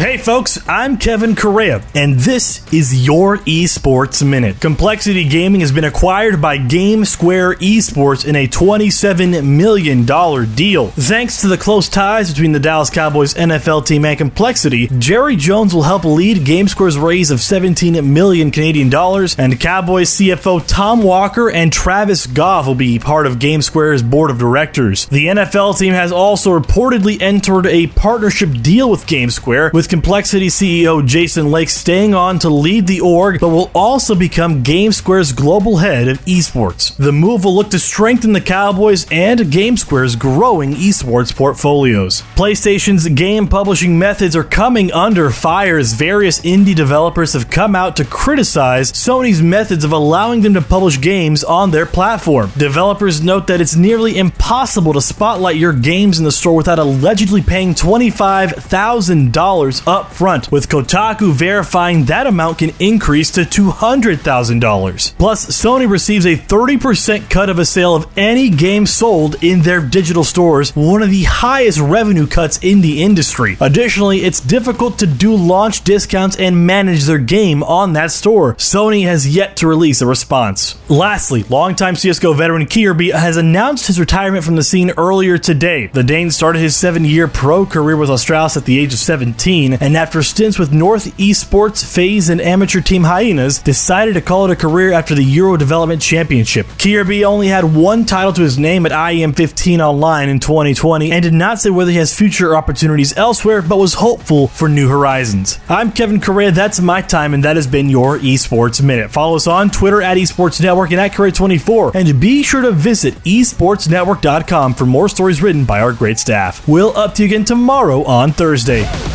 Hey folks, I'm Kevin Correa, and this is your Esports Minute. Complexity Gaming has been acquired by Game Square Esports in a $27 million deal. Thanks to the close ties between the Dallas Cowboys NFL team and Complexity, Jerry Jones will help lead Game Square's raise of 17 million Canadian dollars, and Cowboys CFO Tom Walker and Travis Goff will be part of Game Square's board of directors. The NFL team has also reportedly entered a partnership deal with Game Square, with Complexity CEO Jason Lake staying on to lead the org, but will also become GameSquare's global head of esports. The move will look to strengthen the Cowboys and GameSquare's growing esports portfolios. PlayStation's game publishing methods are coming under fire as various indie developers have come out to criticize Sony's methods of allowing them to publish games on their platform. Developers note that it's nearly impossible to spotlight your games in the store without allegedly paying $25,000 up front, with Kotaku verifying that amount can increase to $200,000. Plus, Sony receives a 30% cut of a sale of any game sold in their digital stores, one of the highest revenue cuts in the industry. Additionally, it's difficult to do launch discounts and manage their game on that store. Sony has yet to release a response. Lastly, longtime CSGO veteran Kjaerbye has announced his retirement from the scene earlier today. The Dane started his seven year pro career with Astralis at the age of 17 and after stints with North Esports, FaZe, and amateur team Hyenas, decided to call it a career after the Euro Development Championship. Kjaerbye only had one title to his name at IEM 15 Online in 2020 and did not say whether he has future opportunities elsewhere, but was hopeful for new horizons. I'm Kevin Correa, that's my time, and that has been your Esports Minute. Follow us on Twitter at Esports Network and at Correa24, and be sure to visit esportsnetwork.com for more stories written by our great staff. We'll up to you again tomorrow on Thursday.